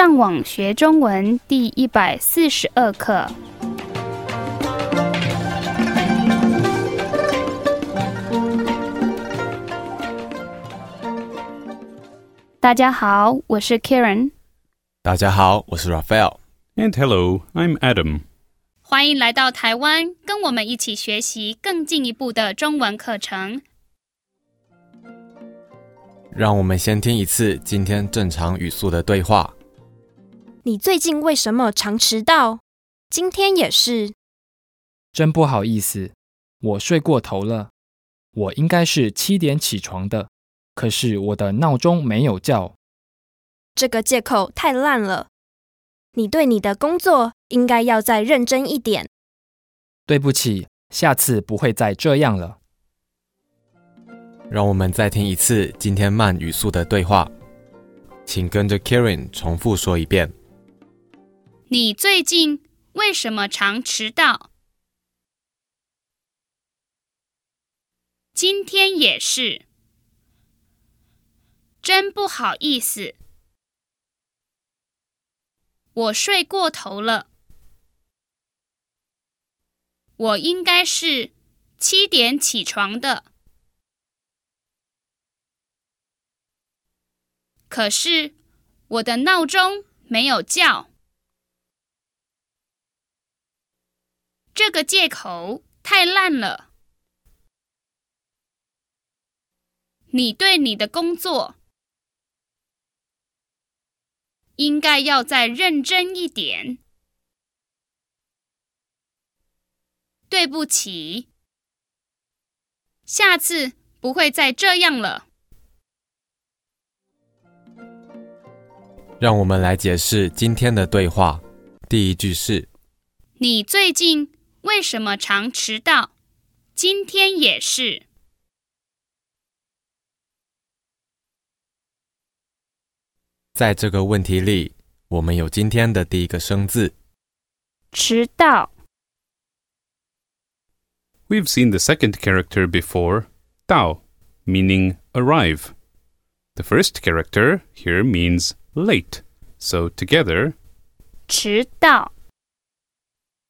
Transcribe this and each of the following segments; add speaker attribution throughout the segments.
Speaker 1: 上网学中文第一百四十二课。大家好，我是 Karen，
Speaker 2: 大家好，我是 Raphael。
Speaker 3: And hello, I'm Adam.
Speaker 1: 欢迎来到台湾，跟我们一起学习更进一步的中文课程。
Speaker 2: 让我们先听一次今天正常语速的对话。
Speaker 4: 你最近为什么常迟到？今天也是。
Speaker 5: 真不好意思，我睡过头了。我应该是七点起床的，可是我的闹钟没有叫。
Speaker 4: 这个借口太烂了。你对你的工作应该要再认真一点。
Speaker 5: 对不起，下次不会再这样了。
Speaker 2: 让我们再听一次今天慢语速的对话，请跟着 Karen 重复说一遍。
Speaker 1: 你最近为什么常迟到？今天也是。真不好意思，我睡过头了。我应该是七点起床的，可是我的闹钟没有叫。这个借口太烂了。你对你的工作应该要再认真一点。对不起，下次不会再这样了。
Speaker 2: 让我们来解释今天的对话。第一句是：
Speaker 1: 你最近为什么常迟到？今天也是。
Speaker 2: 在这个问题里，我们有今天的第一个生字
Speaker 1: 迟到。
Speaker 3: We've seen the second character before, Dao, meaning arrive. The first character here means late, so together
Speaker 1: 迟到。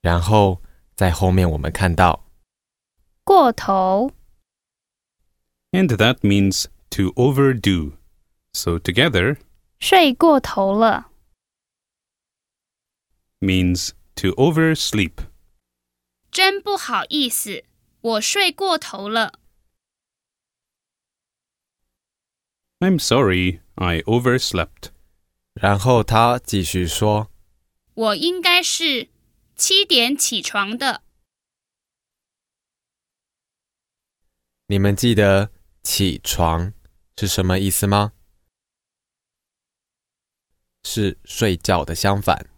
Speaker 2: 然后在后面我们看到
Speaker 1: 过头，
Speaker 3: And that means to overdo. So together
Speaker 1: 睡过头了。
Speaker 3: means to oversleep.
Speaker 1: 真不好意思，我睡过头了。
Speaker 3: I'm sorry, I overslept.
Speaker 2: 然后他继续说
Speaker 1: 我应该是 七点起床的。：“
Speaker 2: 你们记得‘起床’是什么意思吗？是睡觉的相反。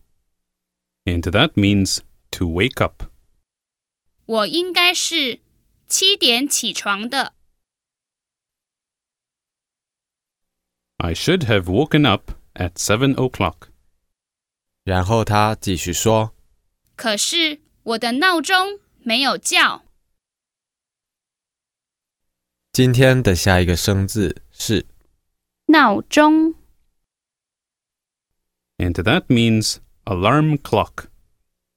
Speaker 3: And that means to wake up.
Speaker 1: 我应该是七点起床的。
Speaker 3: I should have woken up at seven o'clock.
Speaker 2: 然后他继续说
Speaker 1: 可是我的闹钟没有叫。：‘
Speaker 2: 今天的下一个生字是
Speaker 1: 闹钟，
Speaker 3: And that means alarm clock.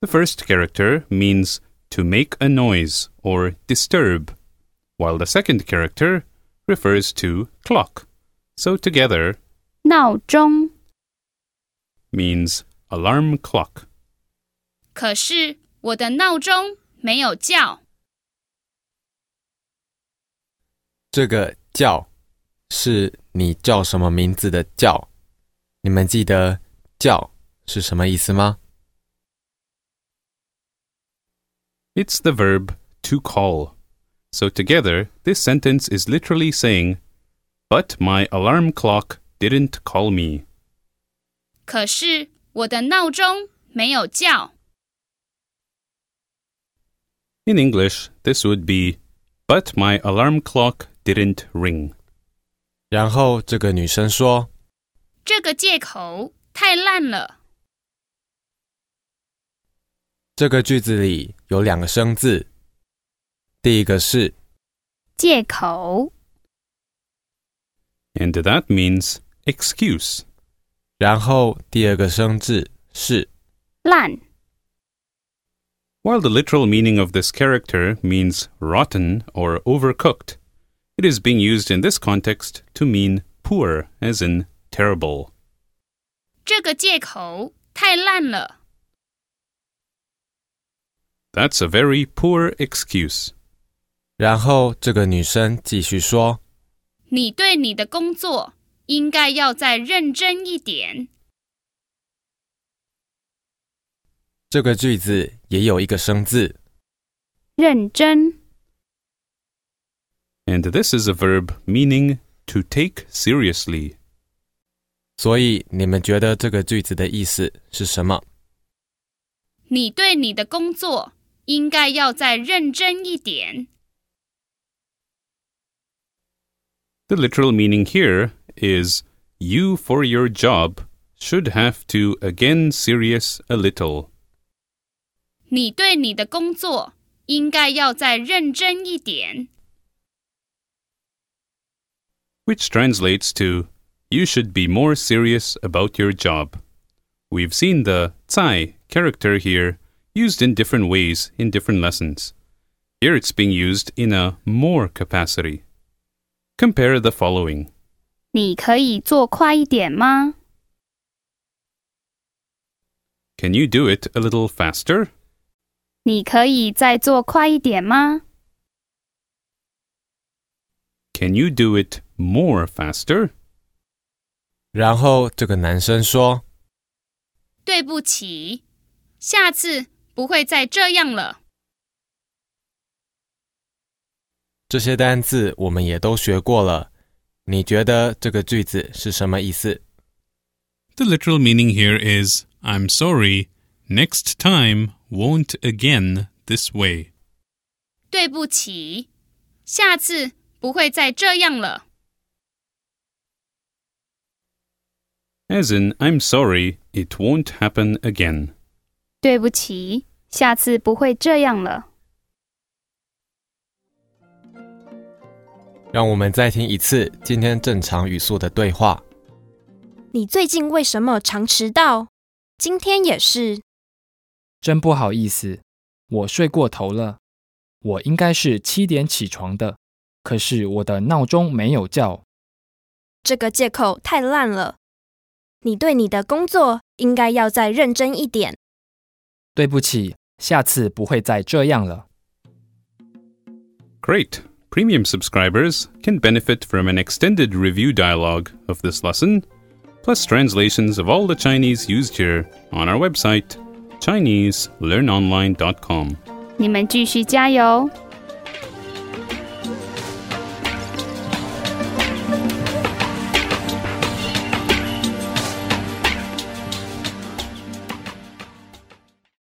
Speaker 3: The first character means to make a noise or disturb, while the second character refers to clock. So together
Speaker 1: 闹钟。
Speaker 3: means alarm clock.
Speaker 1: 可是我的闹钟没有叫。
Speaker 2: 这个‘叫’是你叫什么名字的‘叫’。你们记得‘叫’是什么意思吗？
Speaker 3: It's the verb to call. So together, this sentence is literally saying, But my alarm clock didn't call me.
Speaker 1: 可是我的闹钟没有叫。
Speaker 3: In English, this would be, but my alarm clock didn't ring.
Speaker 2: 然后这个女生说
Speaker 1: 这个借口太烂了。
Speaker 2: 这个句子里有两个生字，第一个是
Speaker 1: 借口
Speaker 3: And that means excuse.
Speaker 2: 然后第二个生字是
Speaker 1: 烂，
Speaker 3: While the literal meaning of this character means rotten or overcooked, it is being used in this context to mean poor, as in terrible.
Speaker 1: 这个借口太烂了。
Speaker 3: That's a very poor excuse.
Speaker 2: 然后这个女生继续说
Speaker 1: 你对你的工作应该要再认真一点。
Speaker 2: 这个句子 也有一个生字，
Speaker 1: 认真，
Speaker 3: And this is a verb meaning to take seriously.
Speaker 2: 所以你们觉得这个句子的意思是什么？
Speaker 1: 你对你的工作应该要再认真一点。
Speaker 3: The literal meaning here is you for your job should have to again serious a little.
Speaker 1: 你对你的工作应该要再认真一点。
Speaker 3: which translates to you should be more serious about your job. We've seen the 在 character here used in different ways in different lessons. Here it's being used in a more capacity. Compare the following.
Speaker 1: 你可以做快一点吗？
Speaker 3: Can you do it a little faster?
Speaker 1: 你可以再做快一点吗？
Speaker 3: Can you do it more faster?
Speaker 2: 然后这个男生说
Speaker 1: 对不起，下次不会再这样了。
Speaker 2: 这些单字我们也都学过了，你觉得这个句子是什么意思？
Speaker 3: The literal meaning here is I'm sorry, next time won't again this way.
Speaker 1: 对不起，下次不会再这样了。
Speaker 3: As in, I'm sorry, it won't happen again.
Speaker 1: 对不起，下次不会这样了。
Speaker 2: 让我们再听一次今天正常语速的对话。
Speaker 4: 你最近为什么常迟到？今天也是。
Speaker 5: 真不好意思，我睡过头了。我应该是七点起床的，可是我的闹钟没有叫。
Speaker 4: 这个借口太烂了。你对你的工作应该要再认真一点。
Speaker 5: 对不起，下次不会再这样了。
Speaker 3: Great! Premium subscribers can benefit from an extended review dialogue of this lesson, plus translations of all the Chinese used here on our website, ChineseLearnOnline.com.
Speaker 1: 你们继续加油！